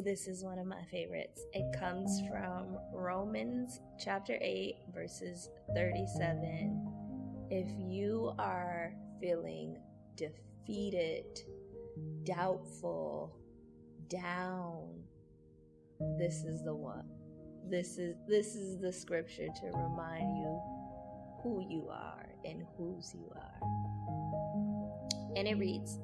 This is one of my favorites. It comes from Romans chapter 8, verses 37. If you are feeling defeated, doubtful, down, this is the one. This is this is the scripture to remind you who you are and whose you are. And it reads,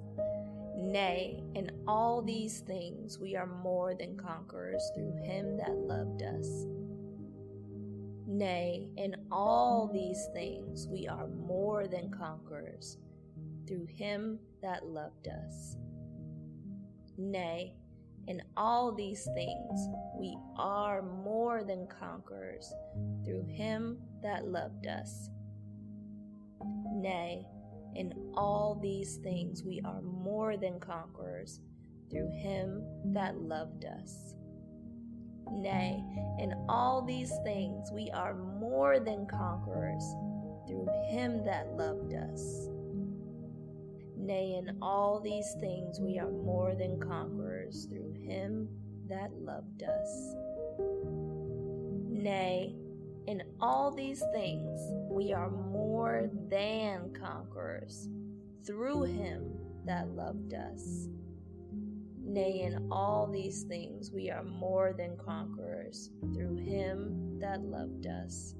Nay, in all these things we are more than conquerors through him that loved us. Nay, in all these things we are more than conquerors through him that loved us. Nay, in all these things we are more than conquerors through him that loved us. Nay, in all these things we are more than conquerors through him that loved us. Nay, in all these things we are more than conquerors through him that loved us. Nay, in all these things we are more than conquerors through him that loved us. Nay, in all these things we are more than conquerors through him that loved us. Nay, in all these things we are more than conquerors through him that loved us.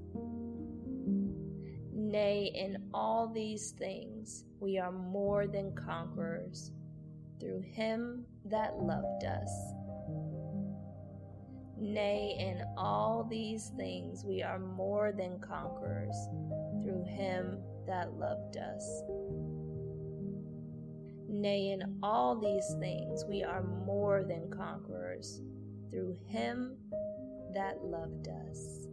Nay, in all these things we are more than conquerors through him that loved us. Nay, in all these things we are more than conquerors through him that loved us. Nay, in all these things we are more than conquerors through him that loved us.